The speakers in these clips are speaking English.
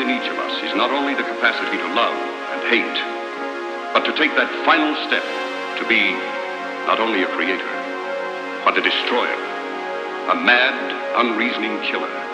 within each of us is not only the capacity to love and hate, but to take that final step to be not only a creator, but a destroyer, a mad, unreasoning killer.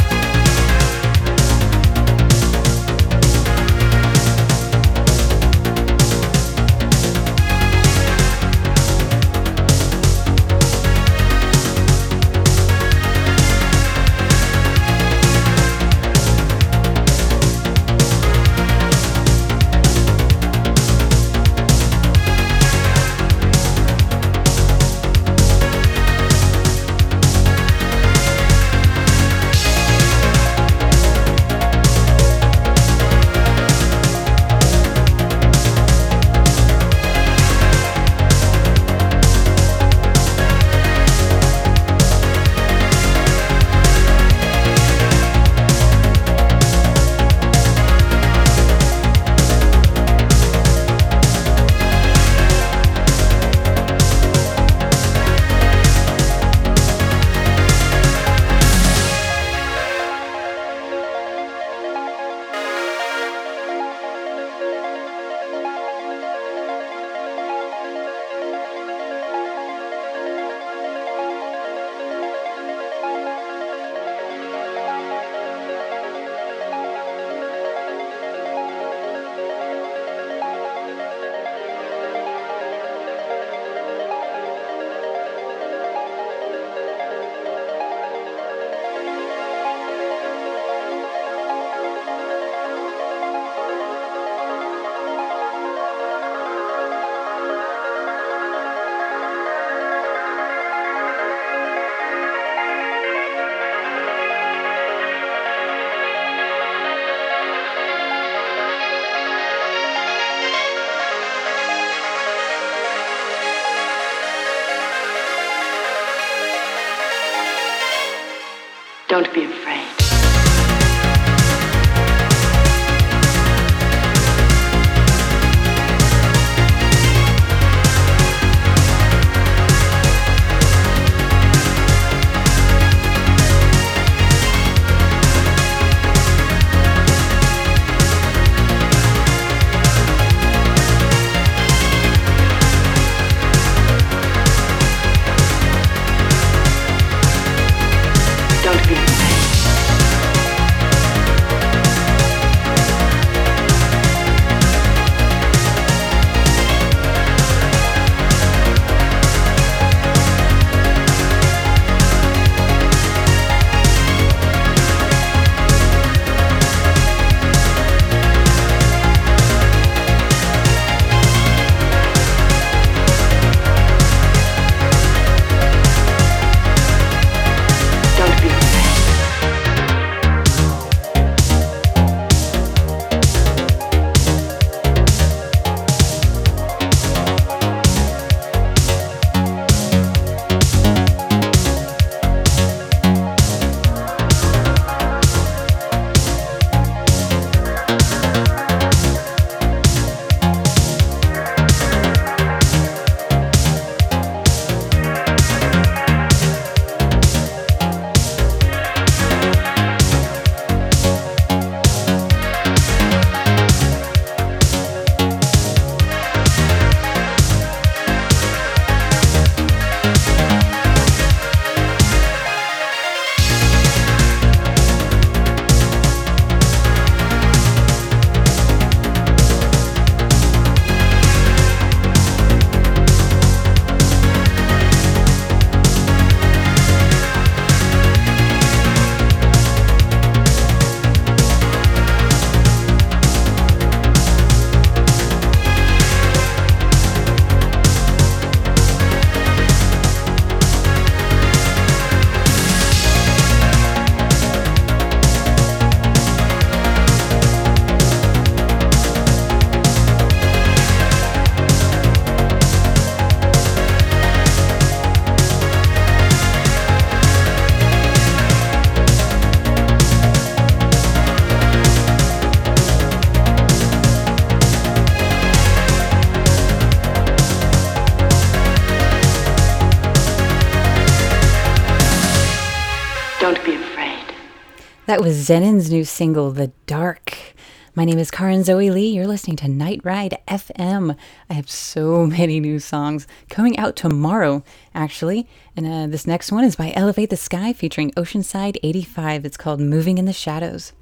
That was Zenin's new single, The Dark. My name is Karin Zoe Lee. You're listening to Night Ride FM. I have so many new songs coming out tomorrow, actually. And uh, this next one is by Elevate the Sky featuring Oceanside 85. It's called Moving in the Shadows.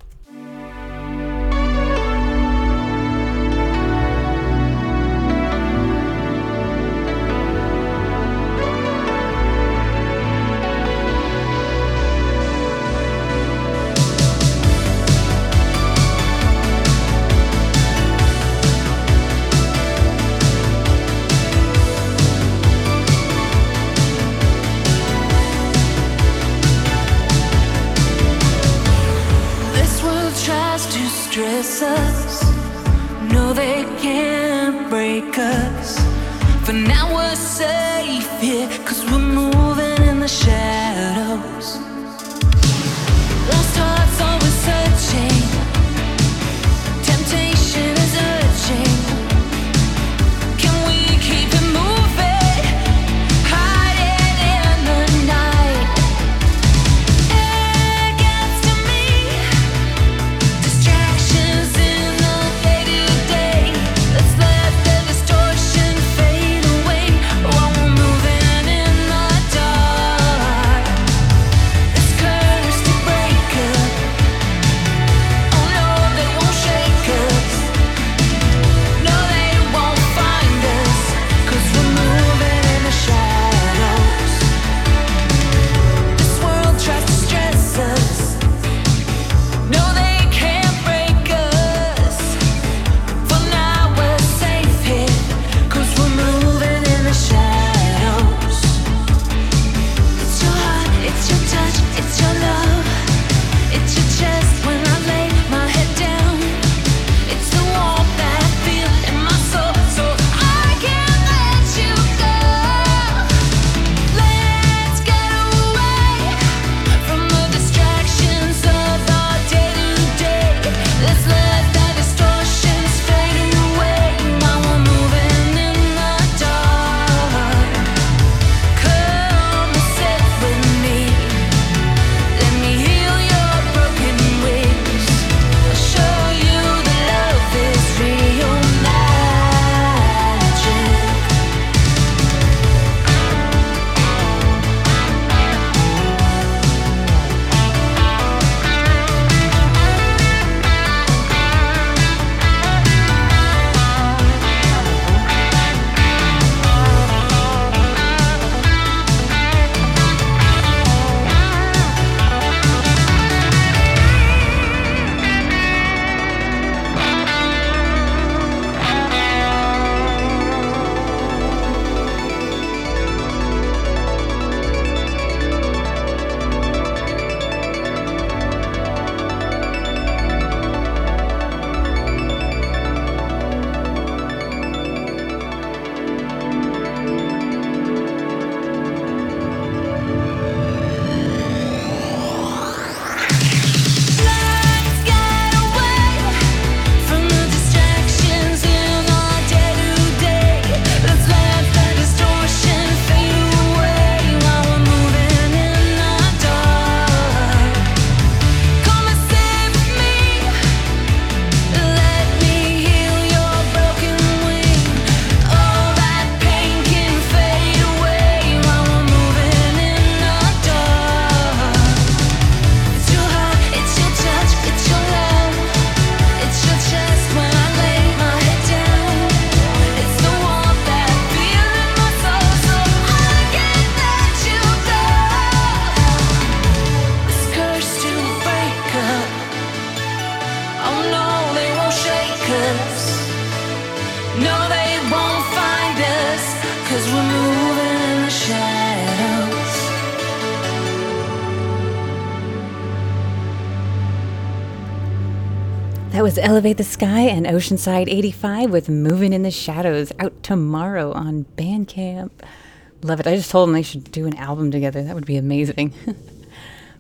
because Elevate the Sky and Oceanside 85 with Moving in the Shadows out tomorrow on Bandcamp. Love it. I just told them they should do an album together. That would be amazing.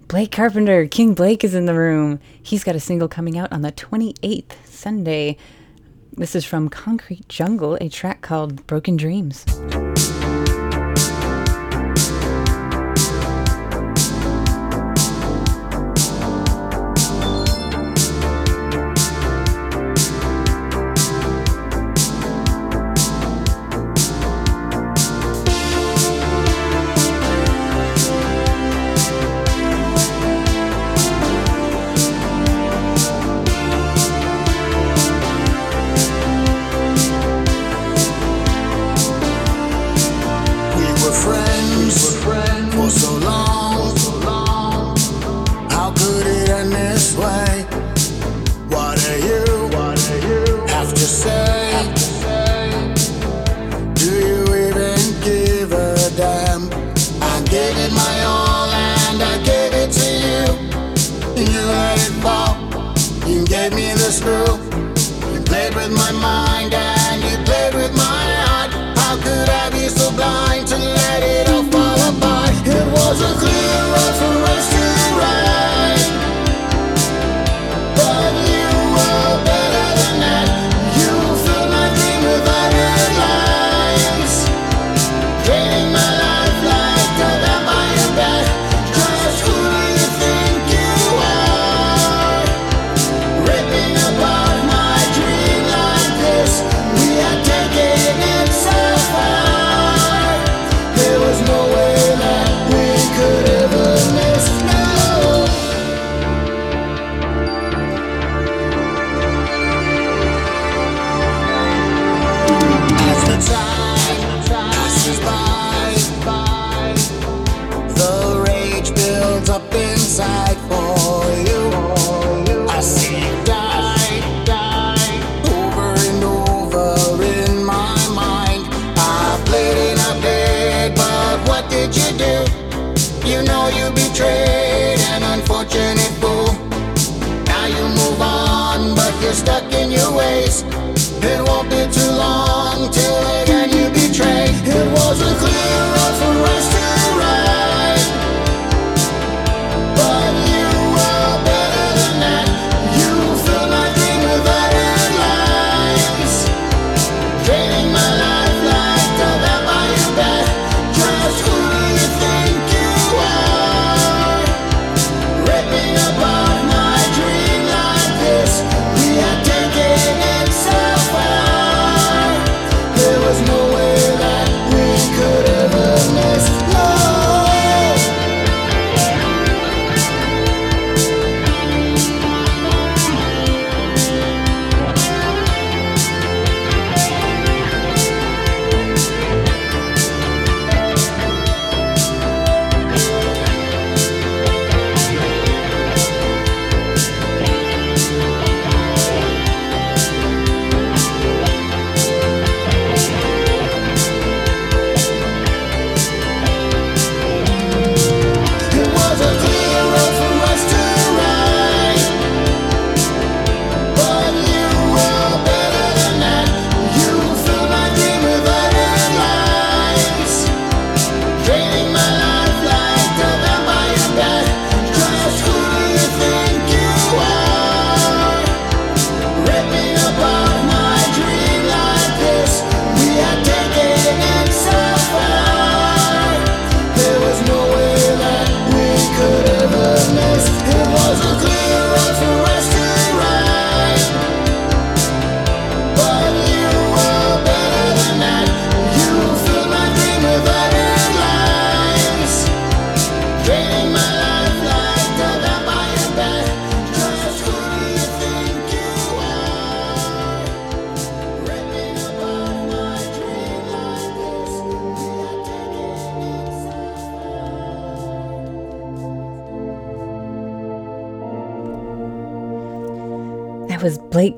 Blake Carpenter, King Blake is in the room. He's got a single coming out on the 28th, Sunday. This is from Concrete Jungle, a track called Broken Dreams. my Let me up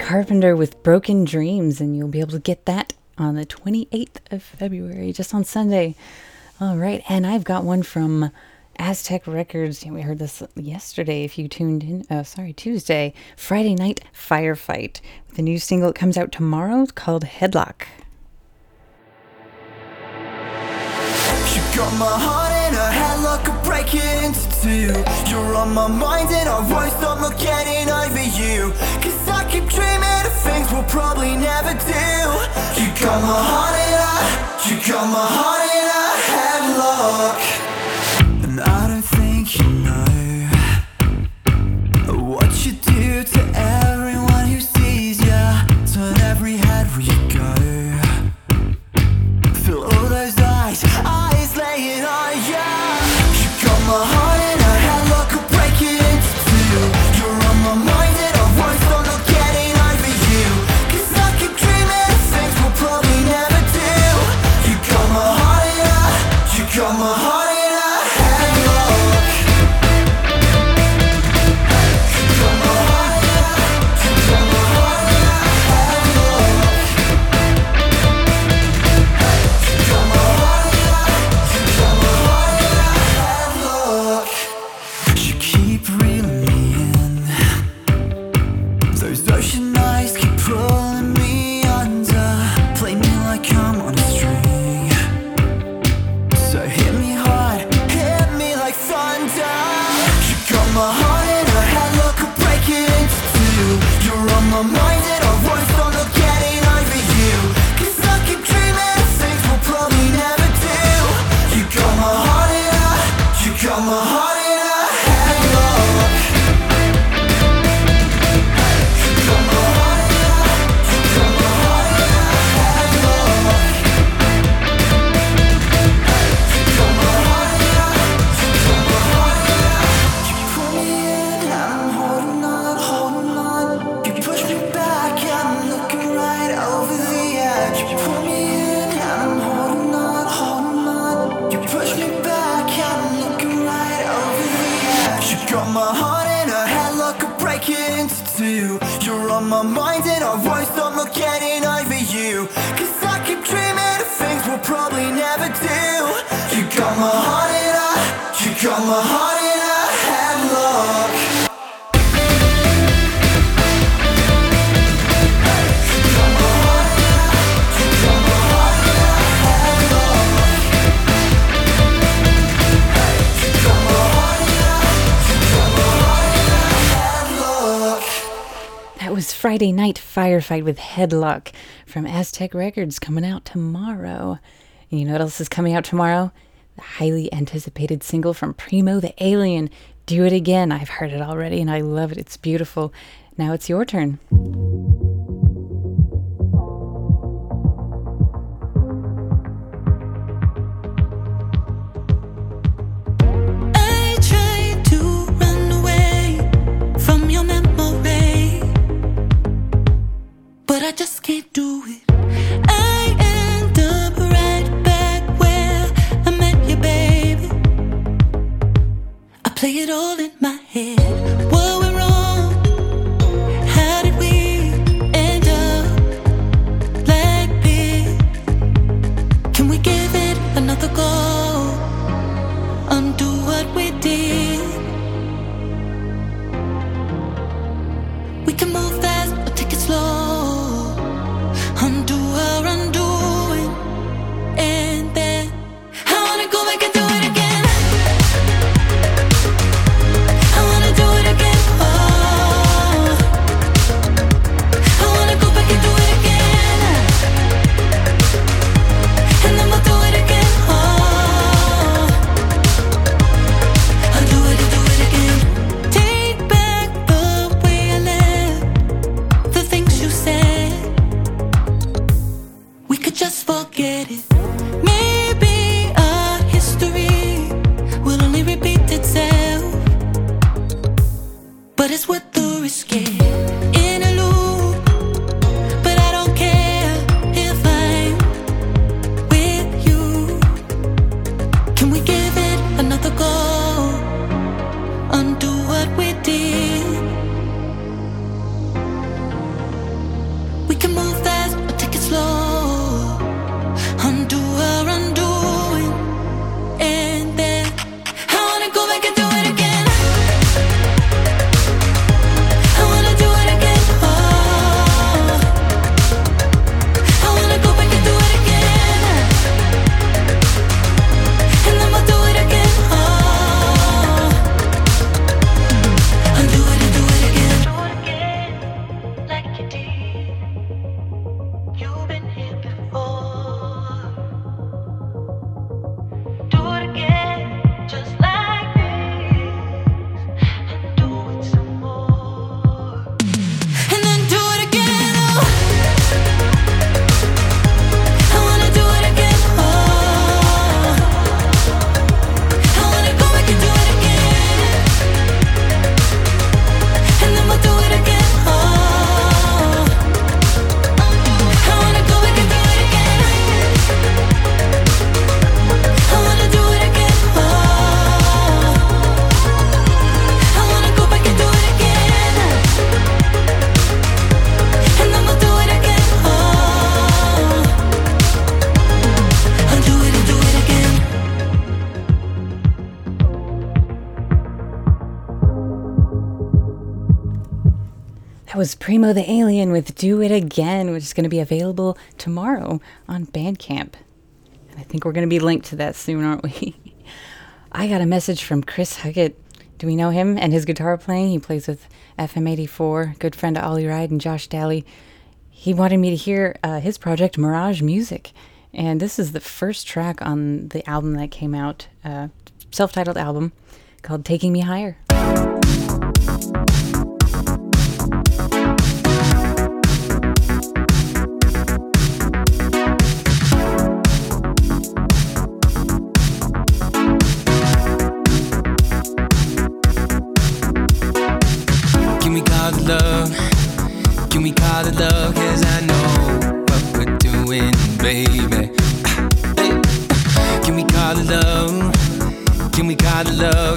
Carpenter with Broken Dreams, and you'll be able to get that on the 28th of February, just on Sunday. All right, and I've got one from Aztec Records. We heard this yesterday if you tuned in. Oh, sorry, Tuesday. Friday Night Firefight. The new single that comes out tomorrow called Headlock. You got my heart in a headlock, I'm breaking into two. You're on my mind and I getting over you. Cause we'll probably never do. You got my heart in a you got my heart in I, headlock. Friday Night Firefight with Headlock from Aztec Records coming out tomorrow. And you know what else is coming out tomorrow? The highly anticipated single from Primo the Alien, Do It Again. I've heard it already and I love it. It's beautiful. Now it's your turn. do it. I end up right back where I met you, baby. I play it all in my head. Primo the Alien with Do It Again, which is going to be available tomorrow on Bandcamp. And I think we're going to be linked to that soon, aren't we? I got a message from Chris Huggett. Do we know him and his guitar playing? He plays with FM84, good friend of Ollie Wride and Josh Daly. He wanted me to hear uh, his project, Mirage Music. And this is the first track on the album that came out, uh, self titled album called Taking Me Higher. Love,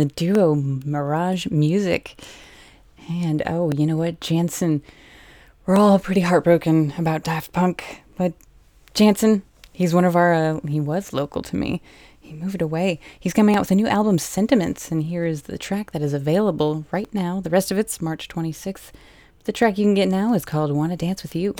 the duo Mirage Music. And oh, you know what, Jansen? We're all pretty heartbroken about Daft Punk, but Jansen, he's one of our, uh, he was local to me. He moved away. He's coming out with a new album, Sentiments, and here is the track that is available right now. The rest of it's March 26th. The track you can get now is called Wanna Dance With You.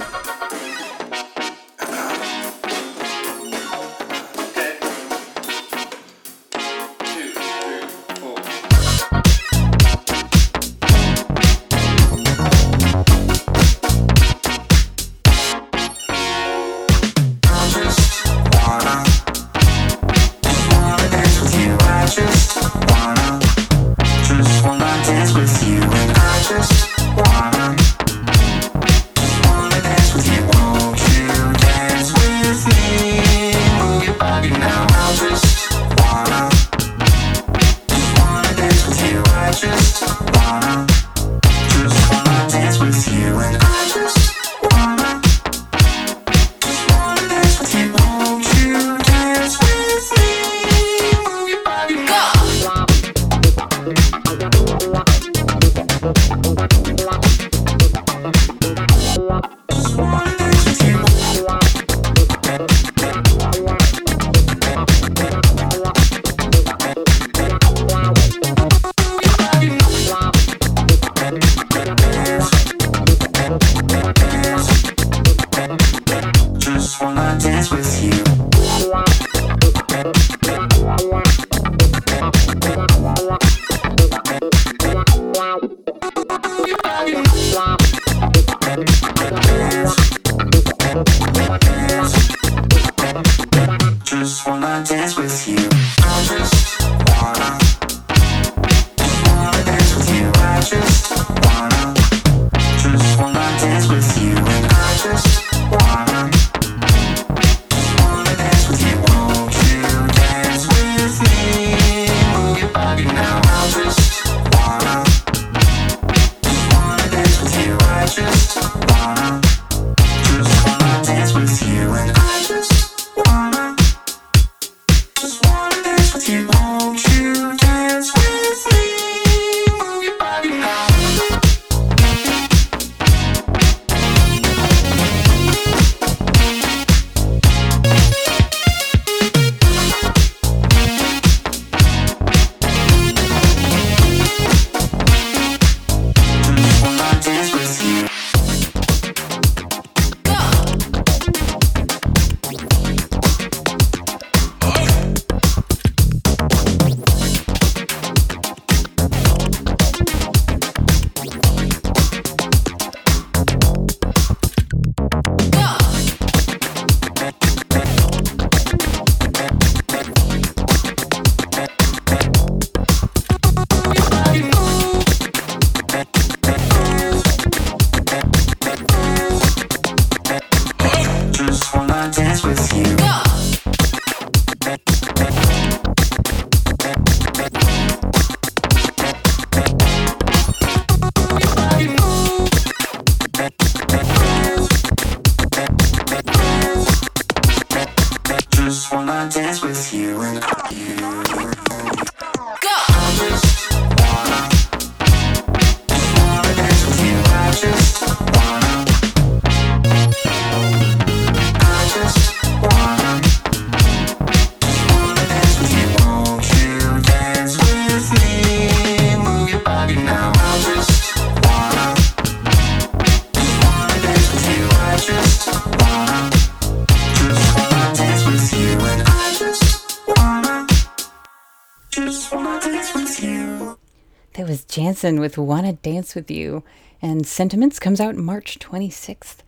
Johnson with Wanna Dance With You, and Sentiments comes out March 26th.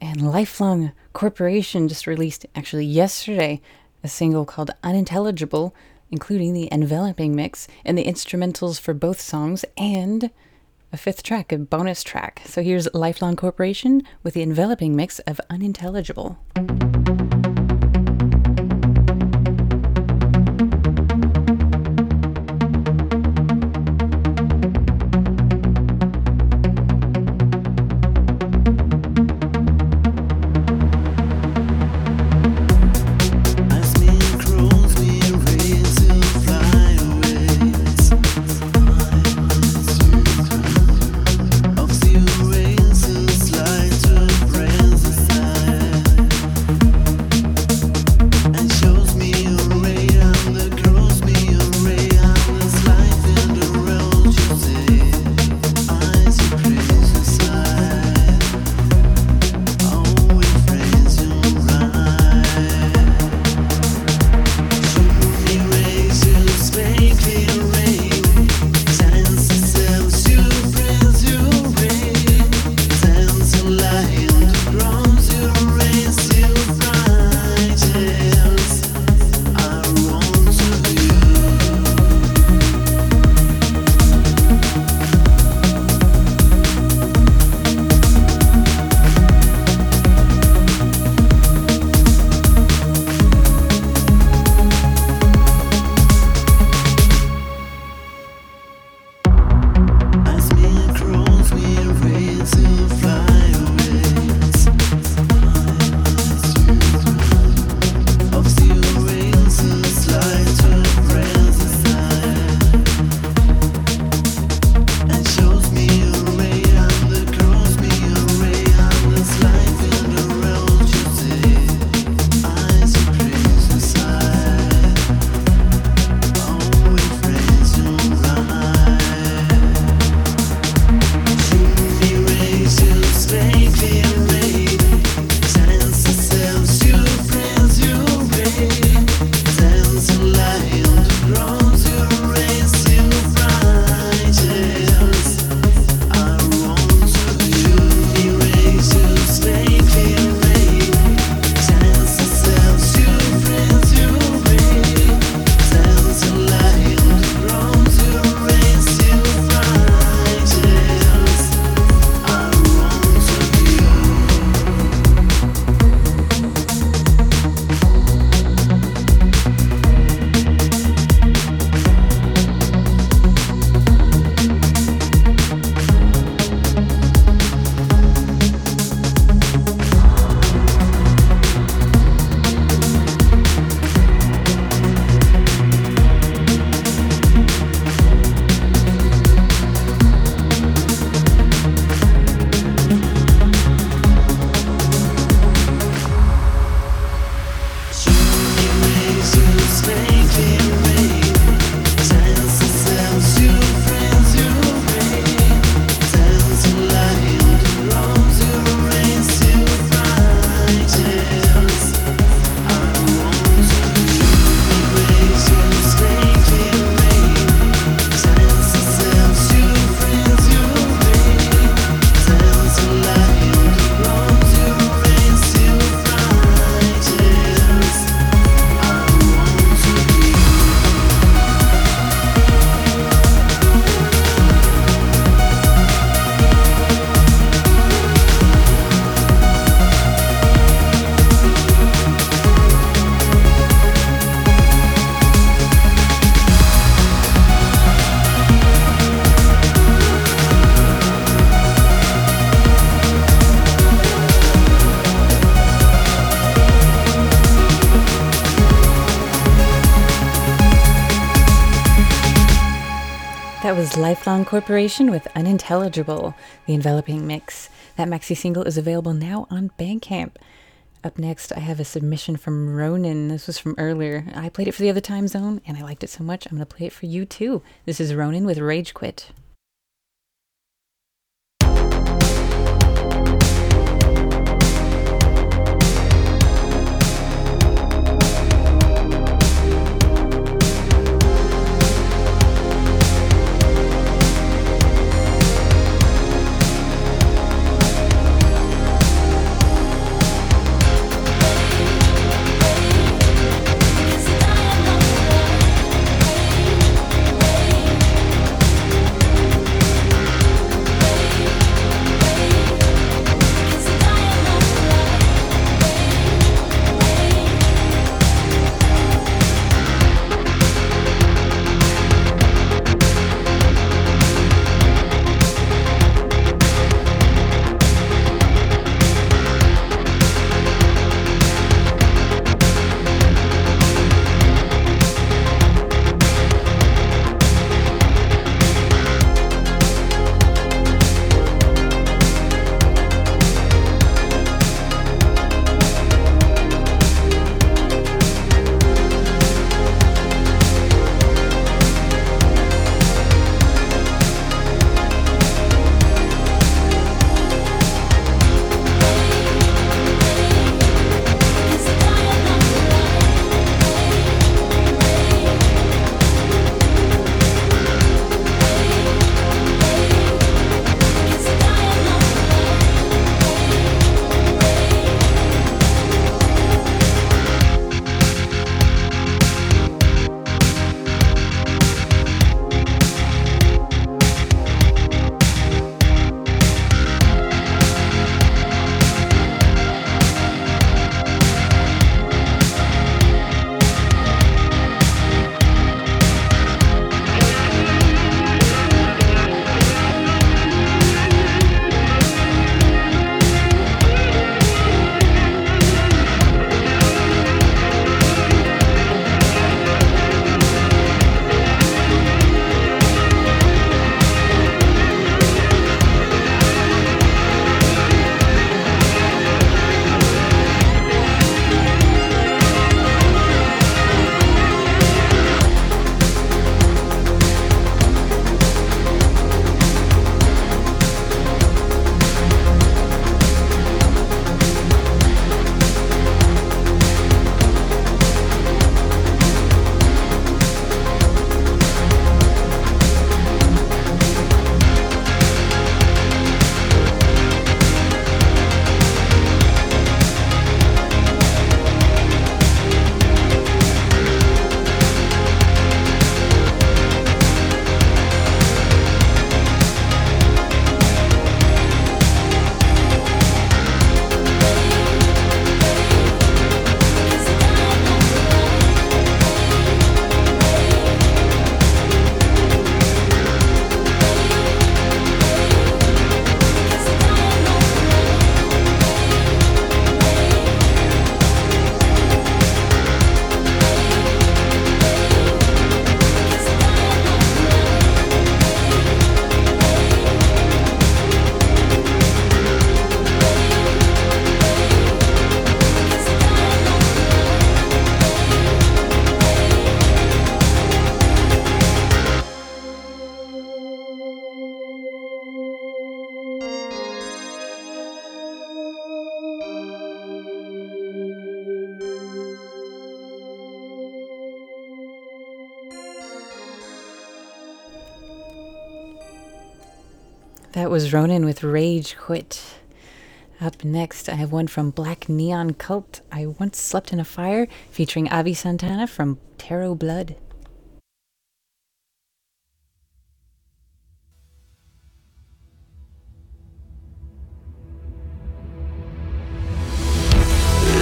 And Lifelong Corporation just released, actually yesterday, a single called Unintelligible, including the enveloping mix and the instrumentals for both songs, and a fifth track, a bonus track. So here's Lifelong Corporation with the enveloping mix of Unintelligible. Lifelong Corporation with Unintelligible, the enveloping mix. That maxi single is available now on Bandcamp. Up next, I have a submission from Ronan. This was from earlier. I played it for the other time zone and I liked it so much, I'm going to play it for you too. This is Ronan with Rage Quit. That was Ronan with Rage Quit. Up next, I have one from Black Neon Cult. I once slept in a fire, featuring Avi Santana from Tarot Blood.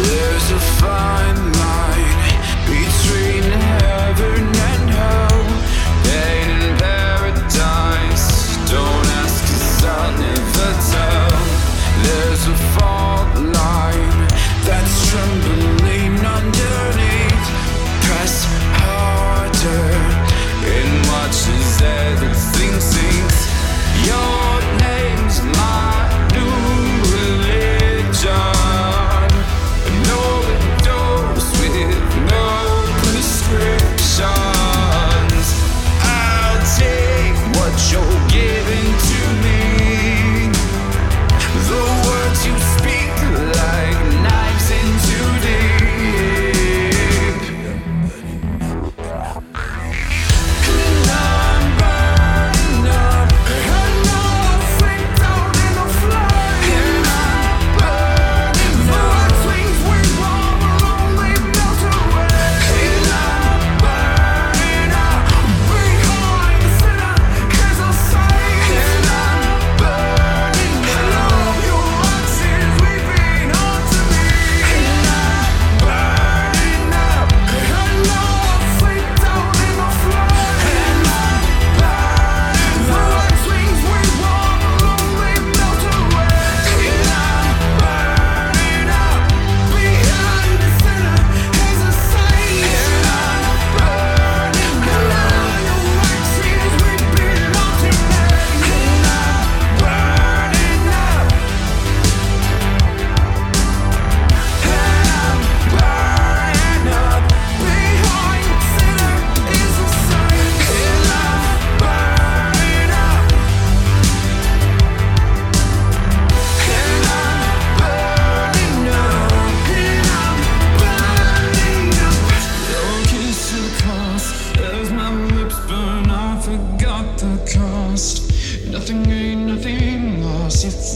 There's a fine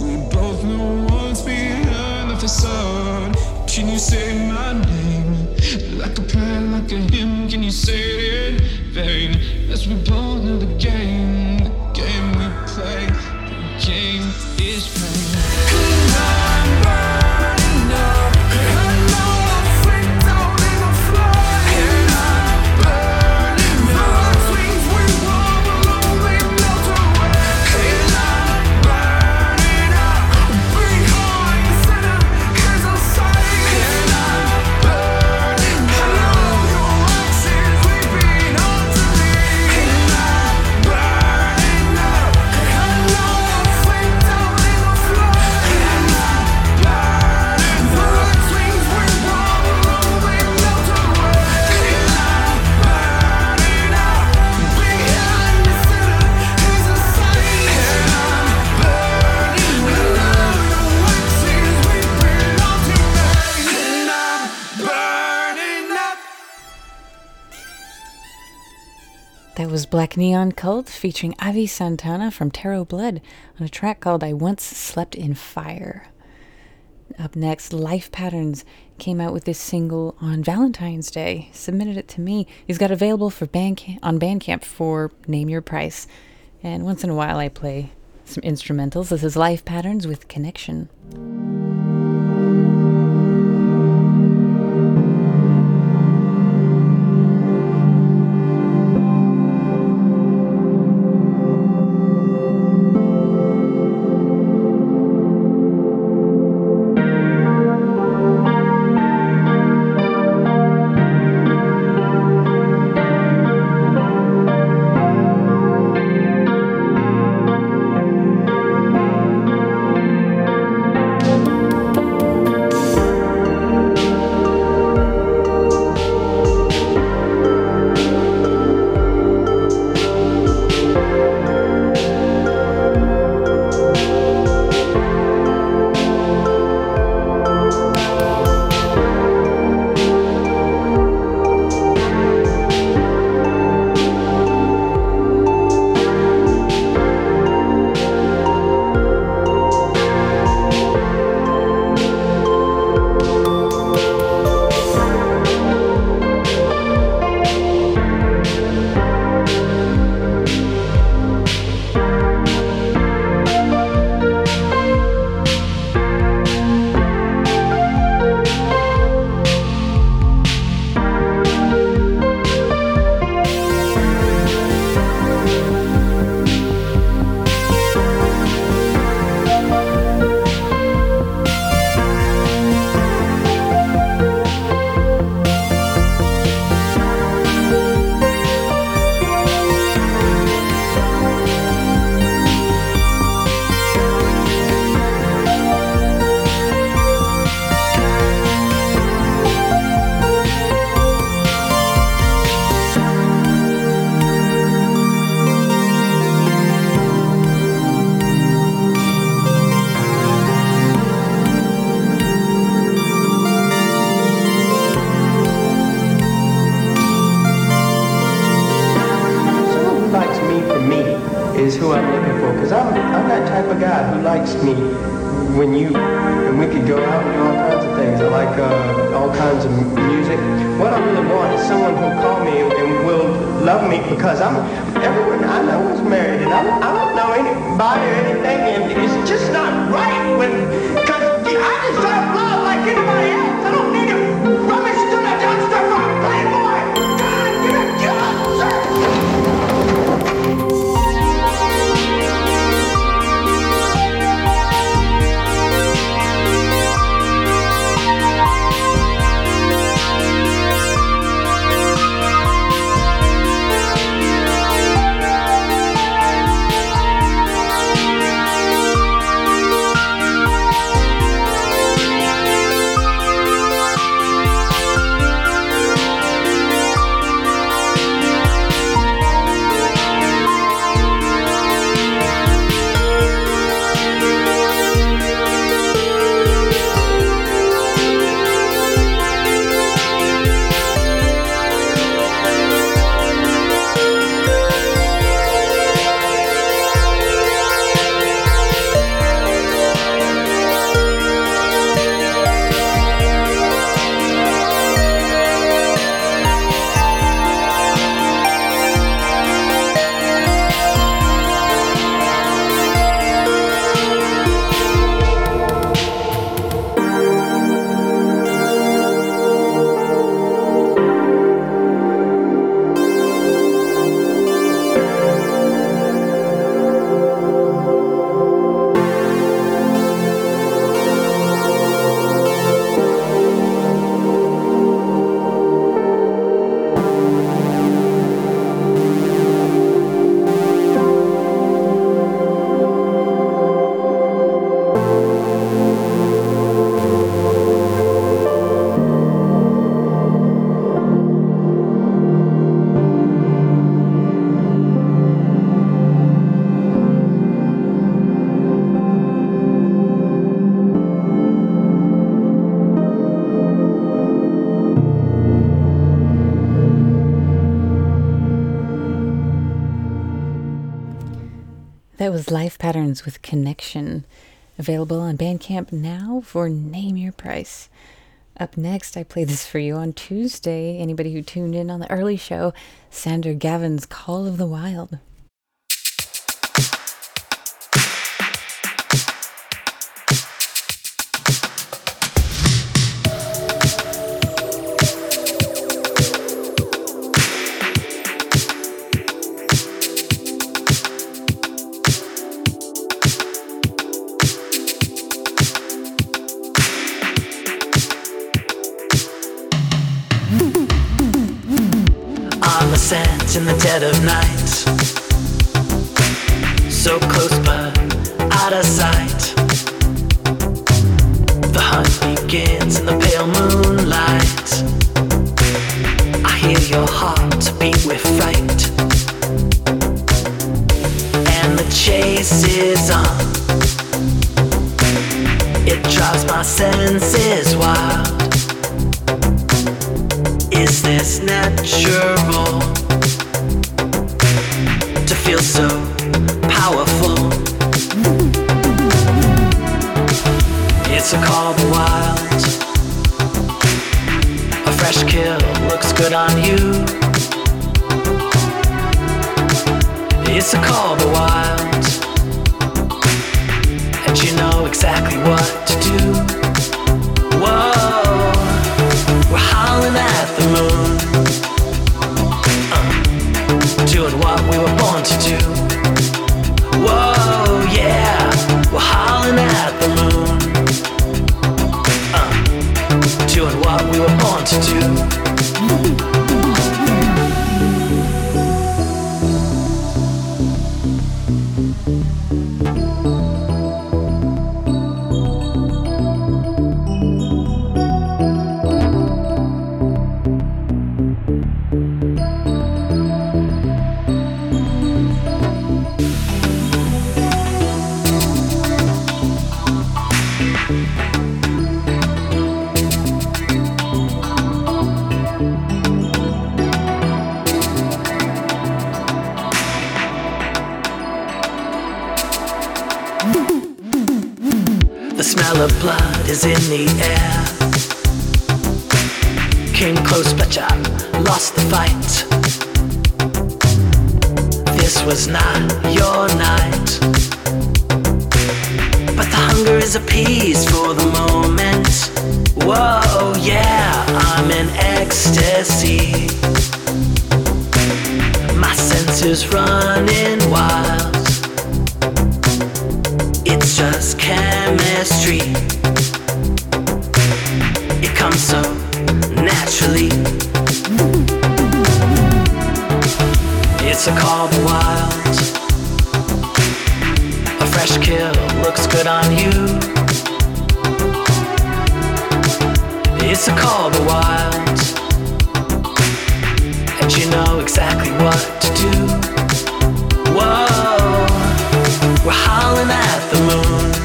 We both know what's behind the facade. Can you say my name? Like a prayer, like a hymn, can you say it in vain? As we both know the game. Black Neon Cult featuring Avi Santana from Tarot Blood on a track called I Once Slept in Fire. Up next, Life Patterns came out with this single on Valentine's Day, submitted it to me. He's got available for Bandcamp, on Bandcamp for Name Your Price. And once in a while I play some instrumentals. This is Life Patterns with Connection. because I'm everyone I know is married, and I I do not know anybody or anything, and it's just With Connection, available on Bandcamp now for name your price. Up next, I play this for you on Tuesday. Anybody who tuned in on the early show, Sandor Gavin's Call of the Wild. dead of night. So close but out of sight. It's a call the wild. A fresh kill looks good on you. It's a call the wild. And you know exactly what to do. Whoa, we're howling at the moon.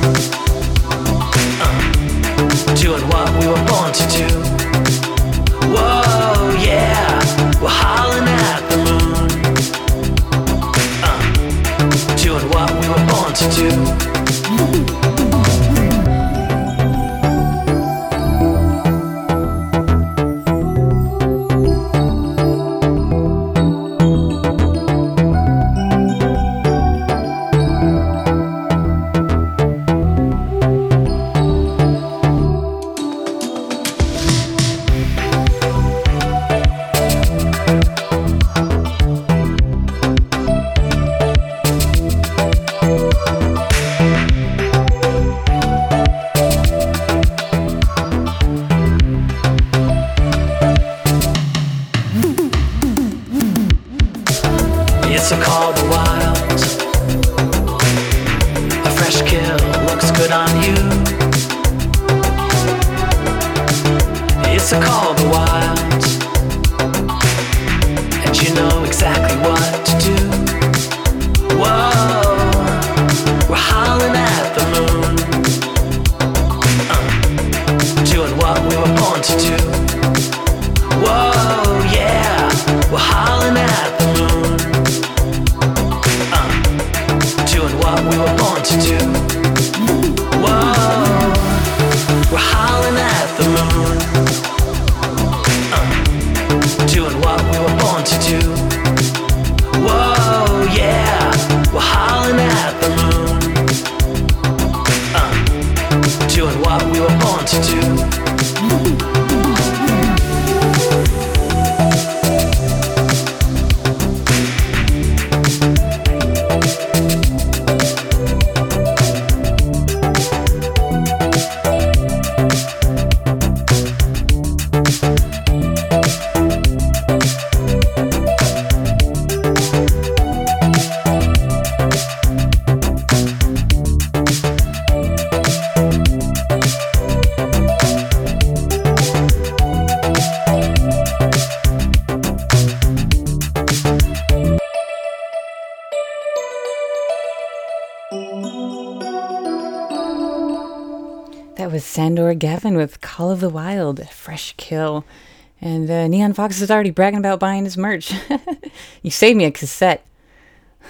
Fox is already bragging about buying his merch. you saved me a cassette.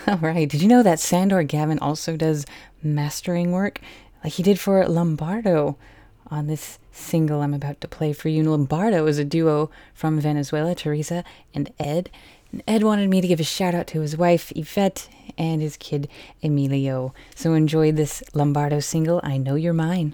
All right. Did you know that Sandor Gavin also does mastering work like he did for Lombardo on this single I'm about to play for you? Lombardo is a duo from Venezuela, Teresa and Ed. And Ed wanted me to give a shout out to his wife, Yvette, and his kid, Emilio. So enjoy this Lombardo single, I Know You're Mine.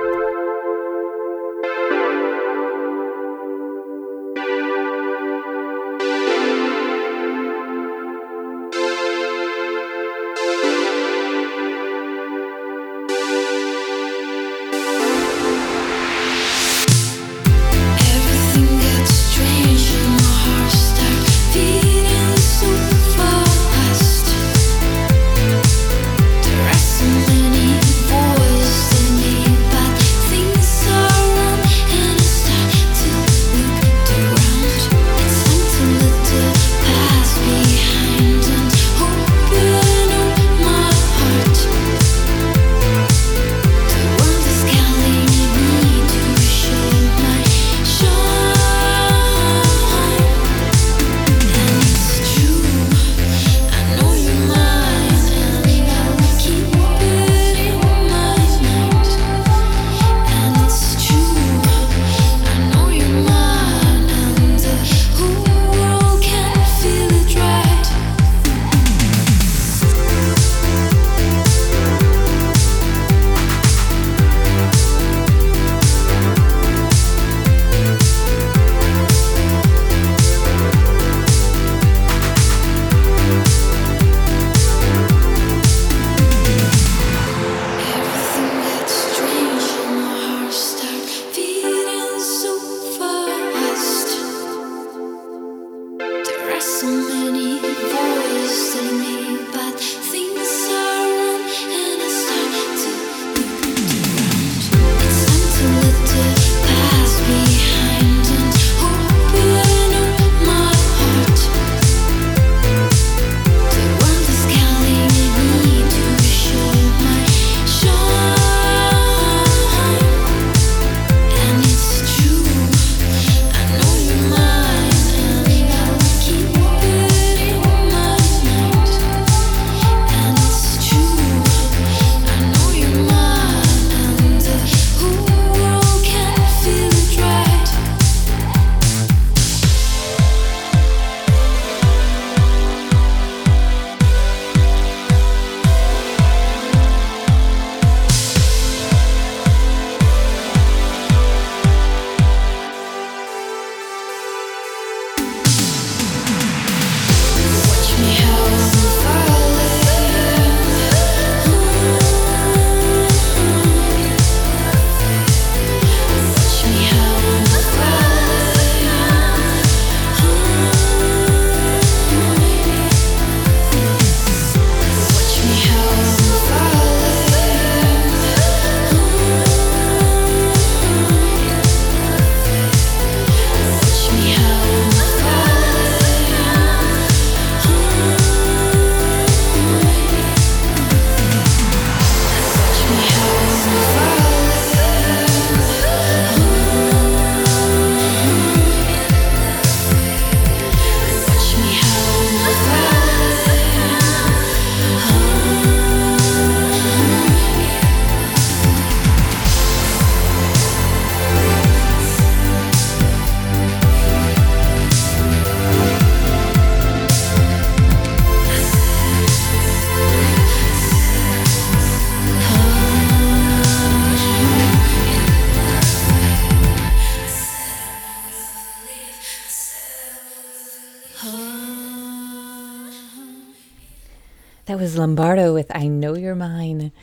Was Lombardo with I Know You're Mine.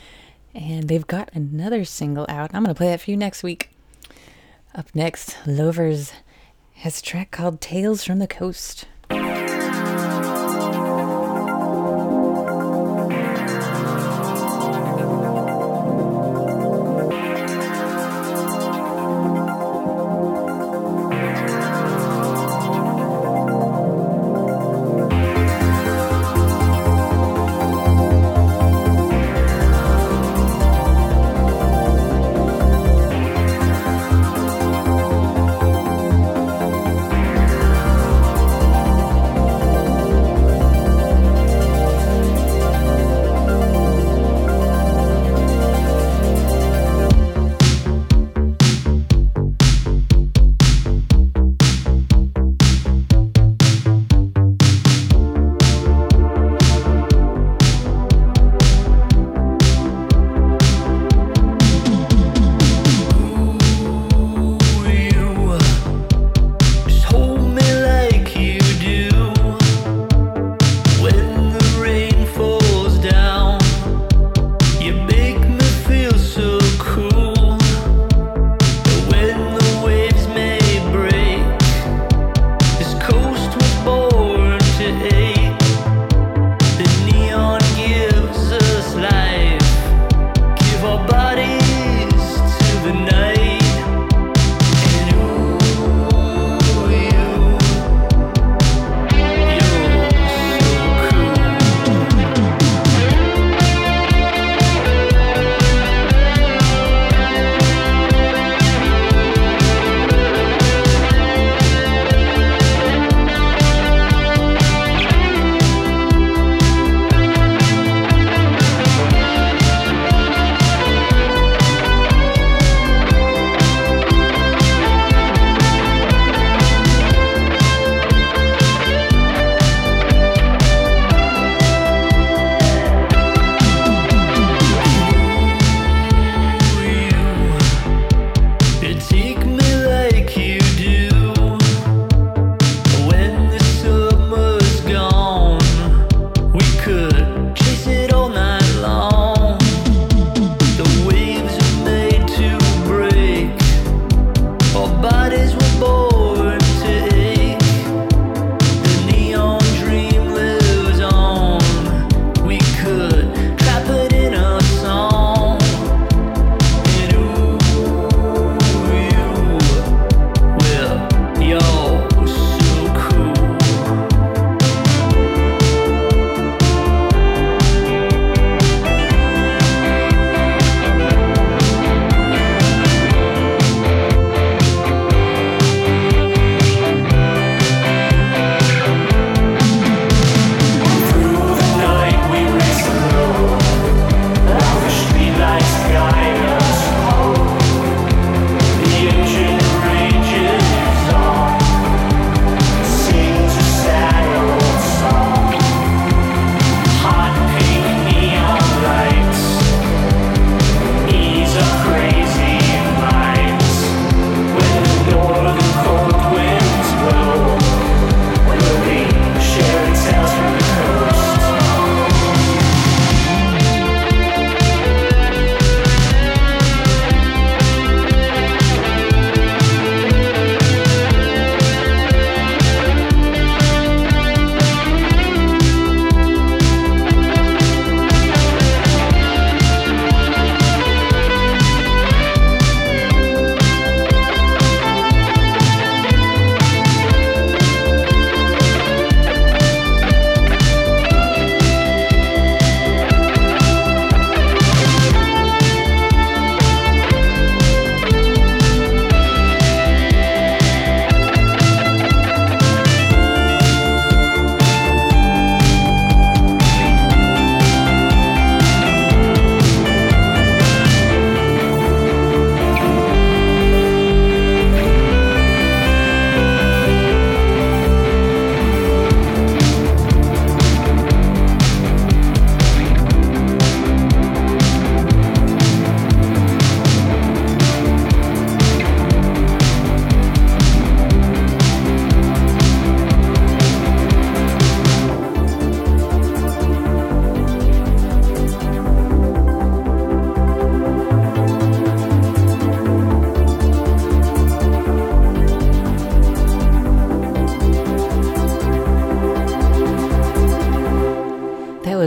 And they've got another single out. I'm going to play that for you next week. Up next, Lovers has a track called Tales from the Coast.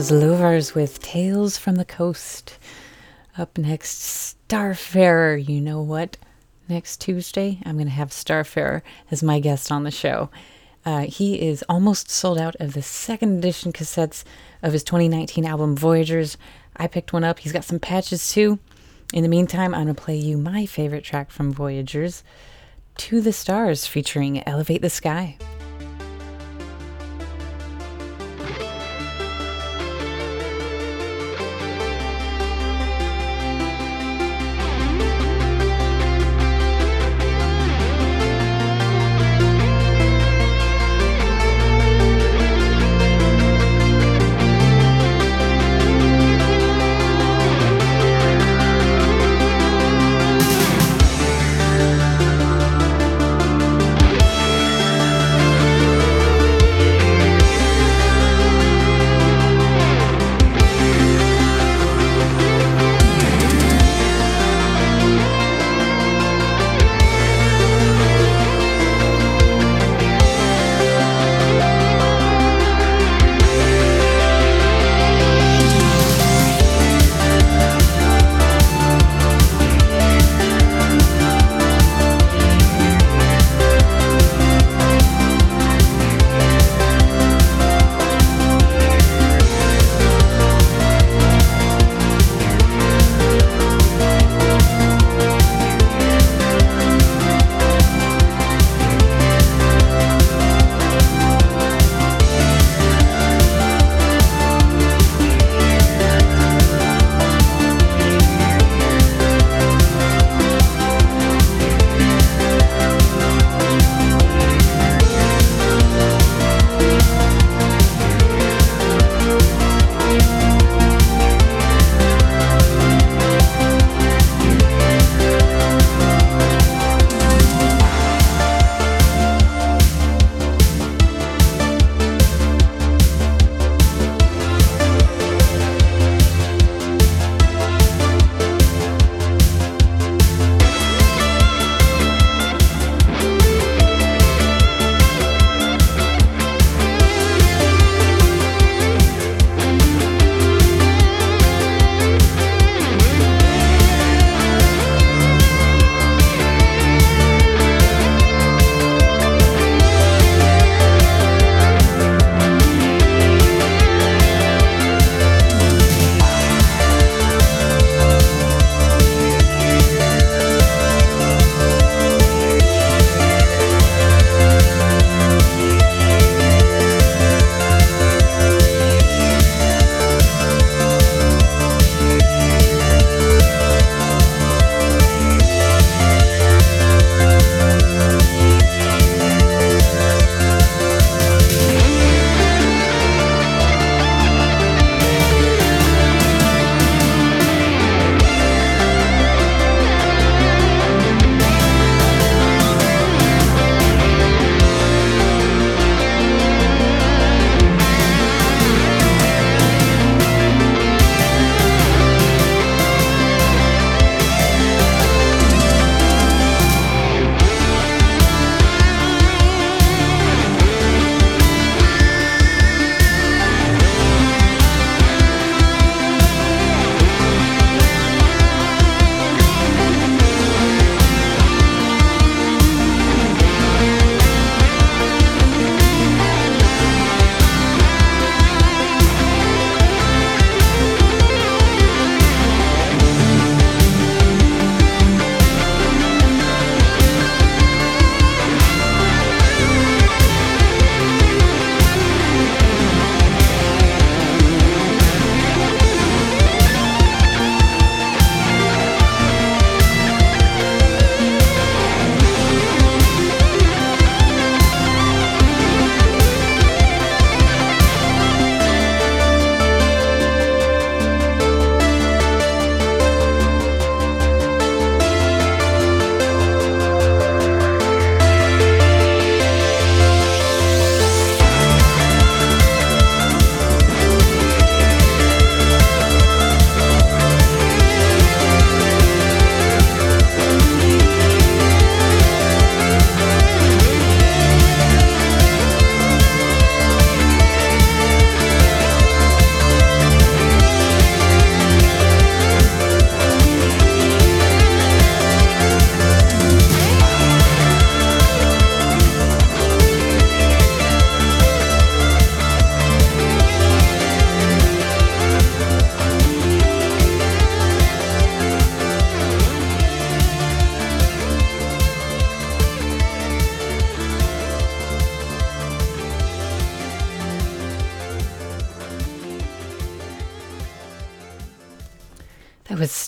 Was Lovars with Tales from the Coast. Up next, Starfarer. You know what? Next Tuesday, I'm going to have Starfarer as my guest on the show. Uh, he is almost sold out of the second edition cassettes of his 2019 album Voyagers. I picked one up. He's got some patches too. In the meantime, I'm going to play you my favorite track from Voyagers, To the Stars, featuring Elevate the Sky.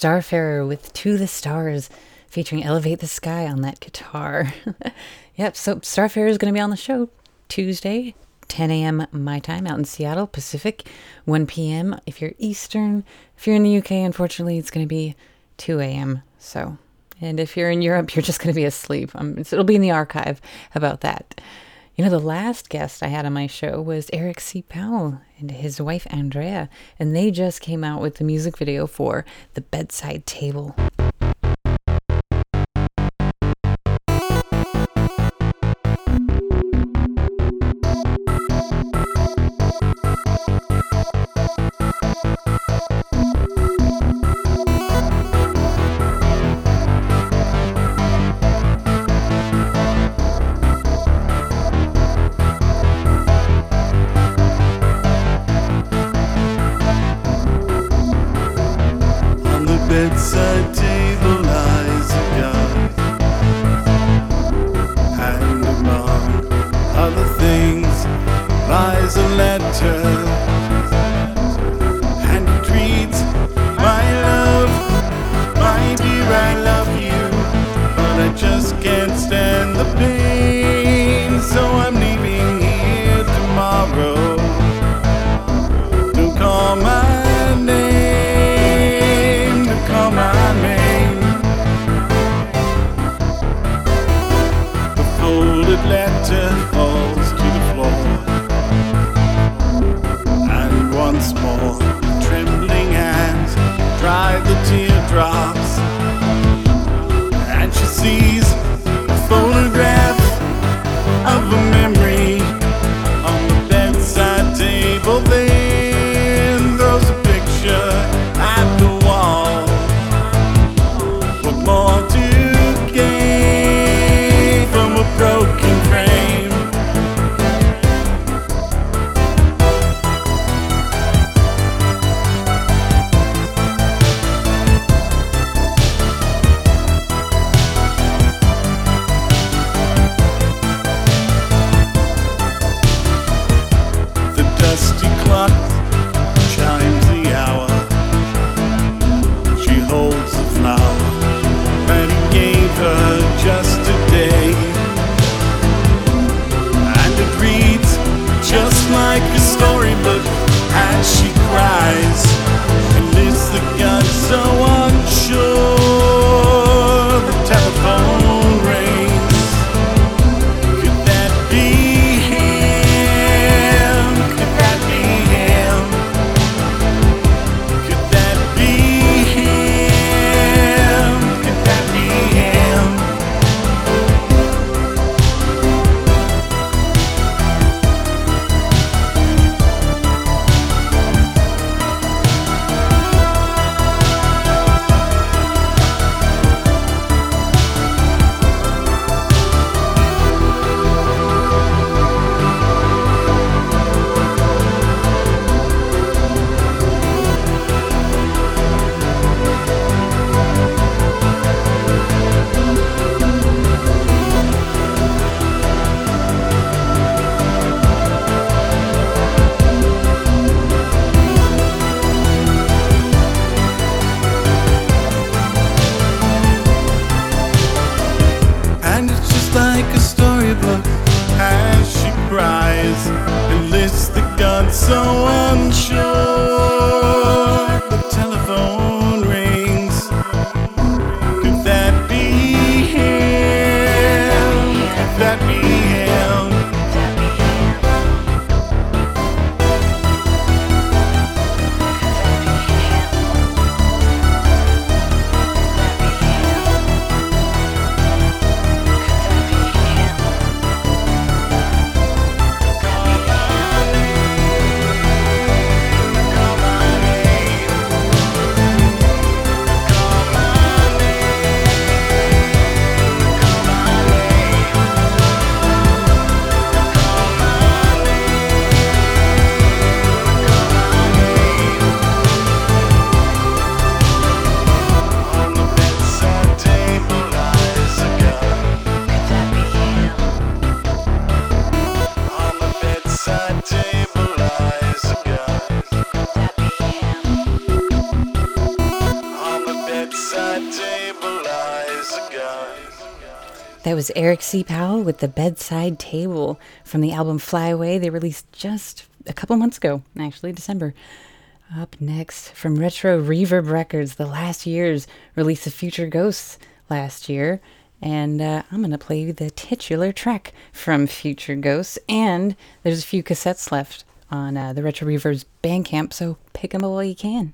Starfarer with To the Stars, featuring Elevate the Sky on that guitar. yep, so Starfarer is going to be on the show Tuesday, 10 a.m. my time out in Seattle, Pacific, 1 p.m. if you're Eastern. If you're in the UK, unfortunately, it's going to be 2 a.m. So, and if you're in Europe, you're just going to be asleep. Um, it'll be in the archive about that. You know, the last guest I had on my show was Eric C. Powell and his wife Andrea, and they just came out with the music video for The Bedside Table. Eric C. Powell with the Bedside Table from the album Fly Away. They released just a couple months ago, actually, December. Up next, from Retro Reverb Records, the last year's release of Future Ghosts last year. And uh, I'm going to play you the titular track from Future Ghosts. And there's a few cassettes left on uh, the Retro Reverb's Bandcamp, so pick them up while you can.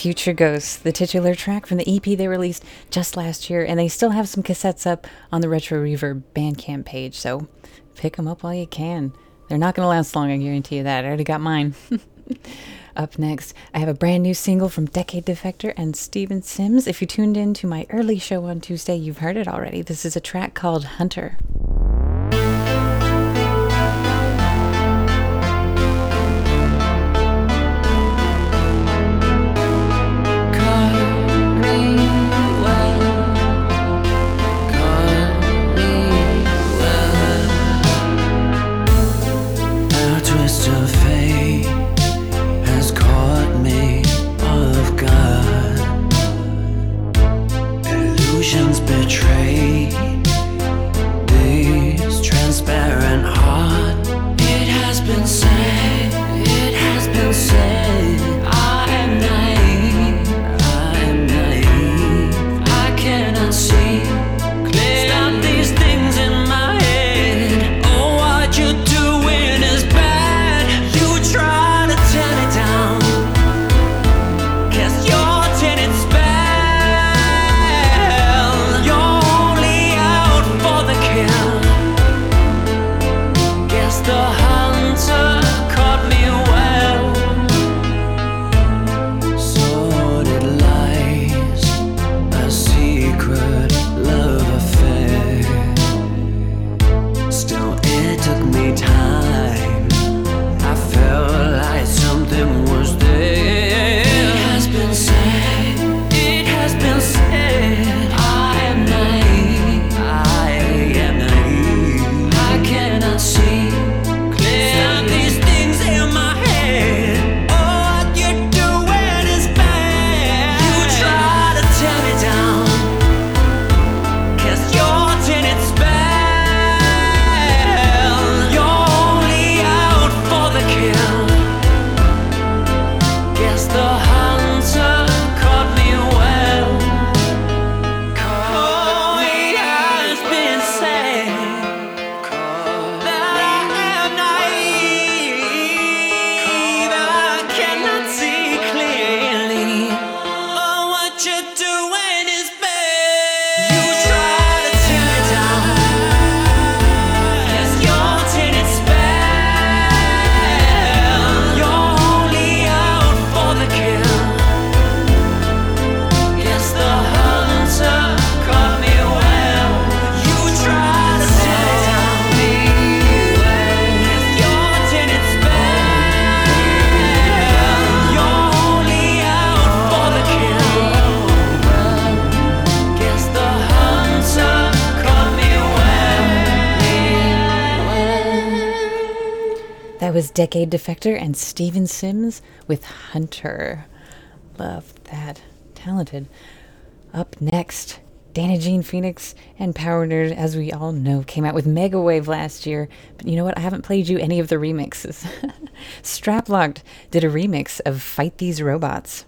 Future Ghosts, the titular track from the EP they released just last year, and they still have some cassettes up on the Retro Reverb Bandcamp page, so pick them up while you can. They're not going to last long, I guarantee you that. I already got mine. up next, I have a brand new single from Decade Defector and Steven Sims. If you tuned in to my early show on Tuesday, you've heard it already. This is a track called Hunter. Decade Defector and Steven Sims with Hunter. Love that. Talented. Up next, Dana Jean Phoenix and Power Nerd, as we all know, came out with Mega Wave last year. But you know what? I haven't played you any of the remixes. Straplocked did a remix of Fight These Robots.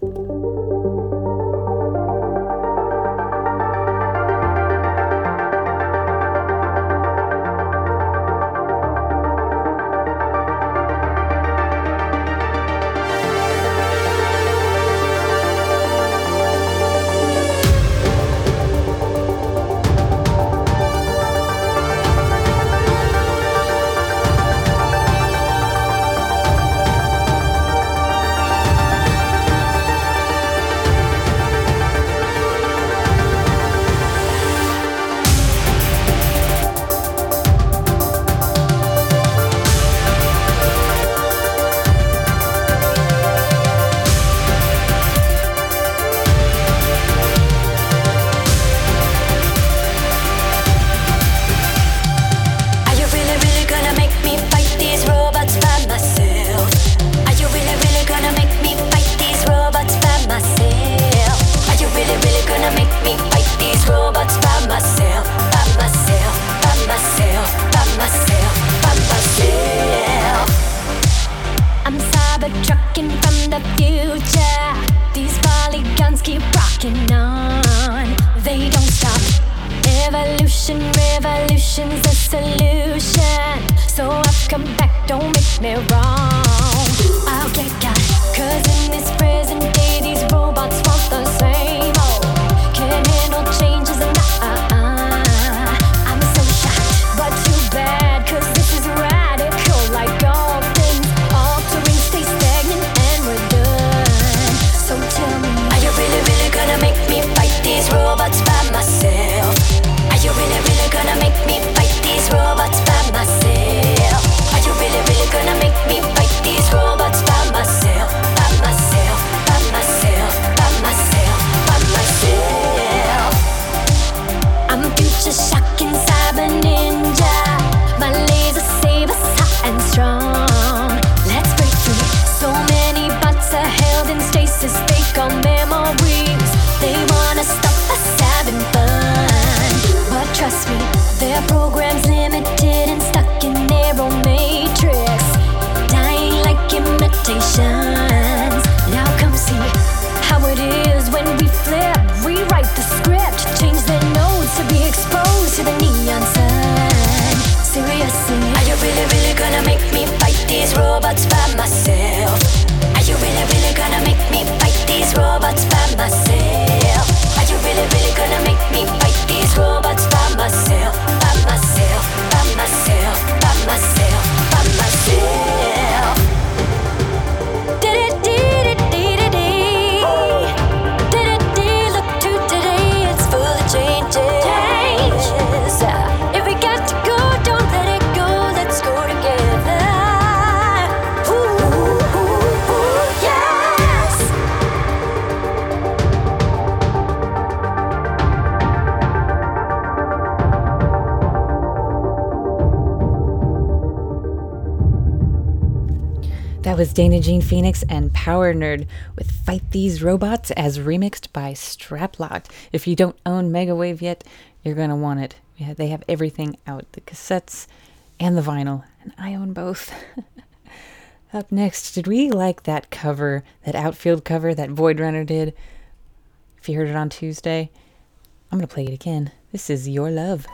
was Dana Jean Phoenix and Power Nerd with Fight These Robots as remixed by Straplocked. If you don't own Megawave yet, you're going to want it. Yeah, they have everything out the cassettes and the vinyl, and I own both. Up next, did we like that cover, that outfield cover that Void Runner did? If you heard it on Tuesday, I'm going to play it again. This is Your Love.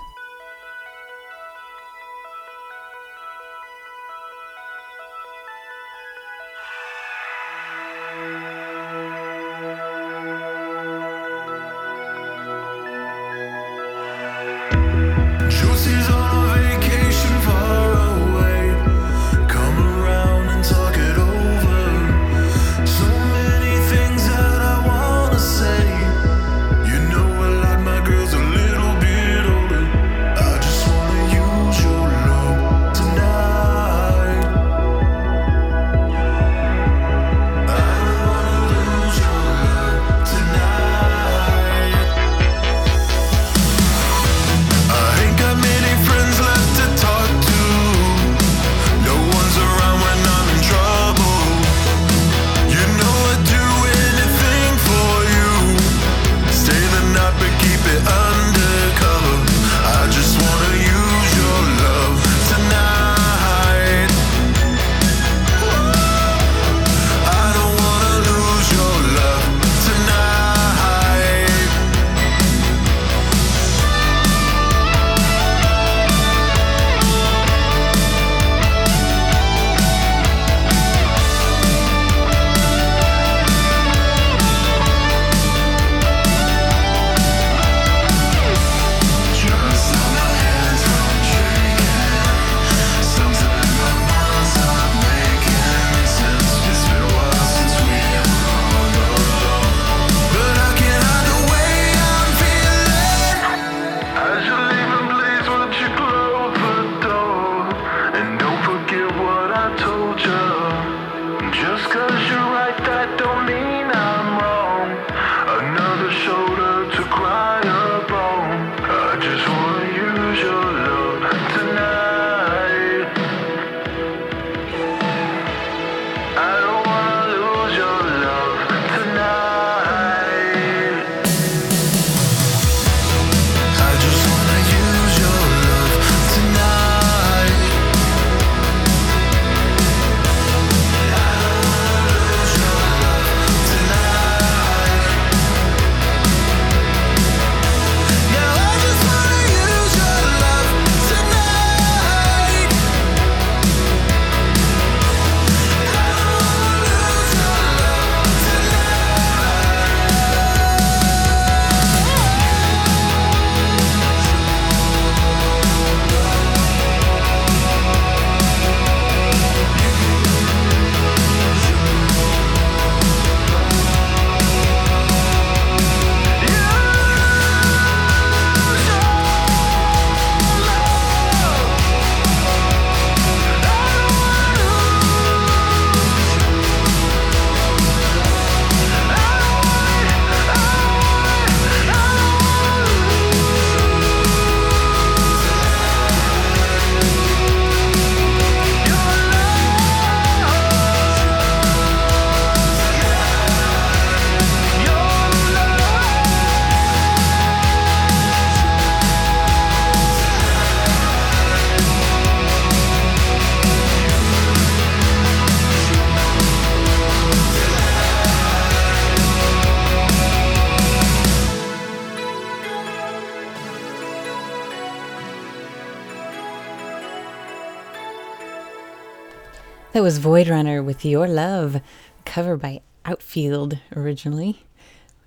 Was Void Runner with Your Love, cover by Outfield originally.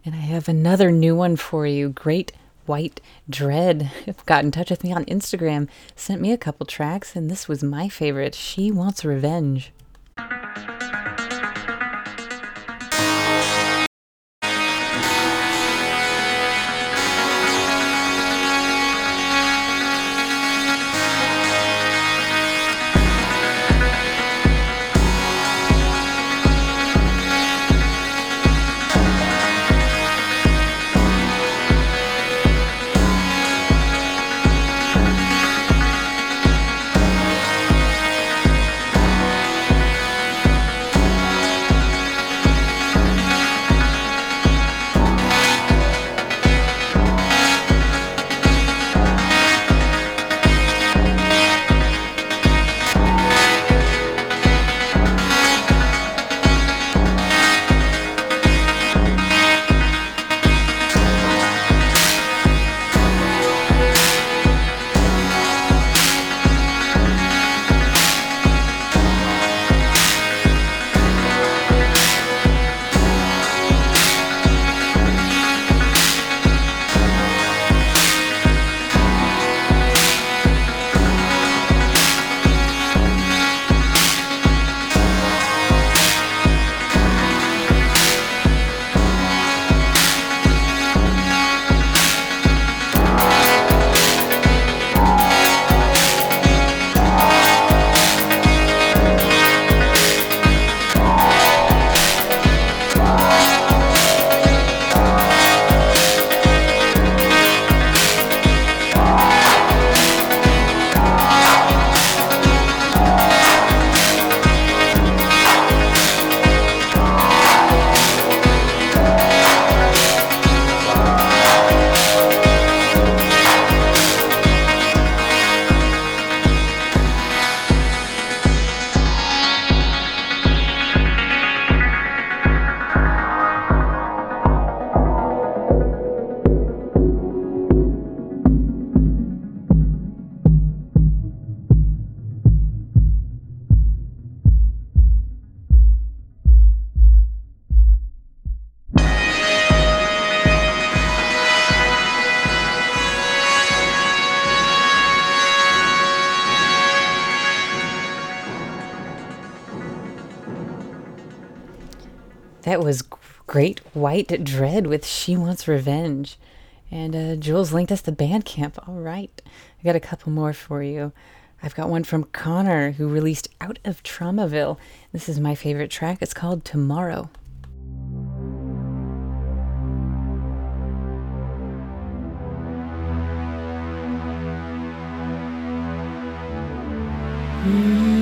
And I have another new one for you Great White Dread. Got in touch with me on Instagram, sent me a couple tracks, and this was my favorite She Wants Revenge. Dread with She Wants Revenge. And uh, Jules linked us to Bandcamp. All right. I got a couple more for you. I've got one from Connor who released Out of Traumaville. This is my favorite track. It's called Tomorrow. Watching,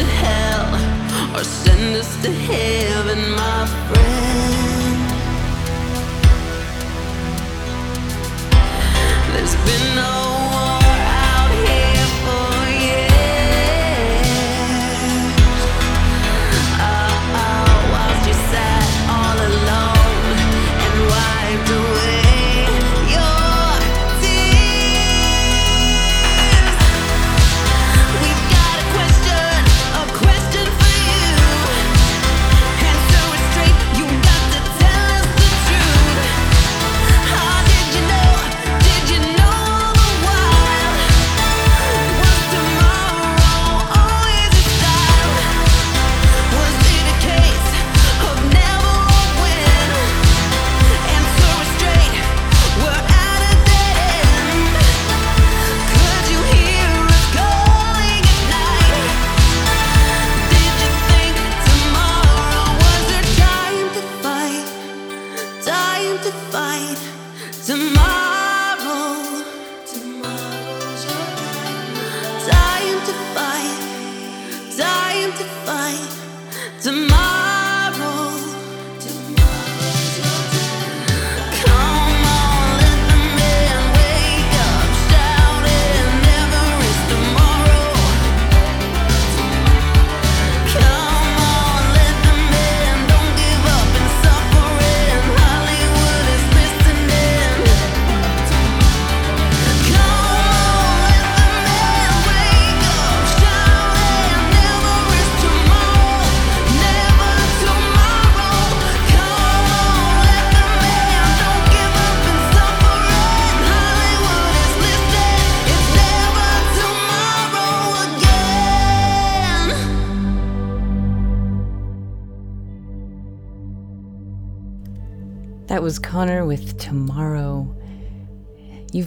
to hell or send us to heaven, my friend. There's been no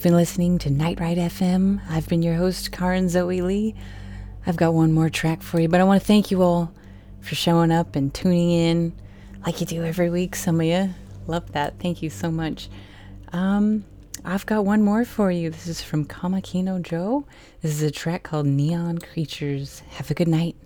You've been listening to Night Ride FM. I've been your host, Karen Zoe Lee. I've got one more track for you, but I want to thank you all for showing up and tuning in like you do every week. Some of you love that. Thank you so much. Um, I've got one more for you. This is from Kamakino Joe. This is a track called Neon Creatures. Have a good night.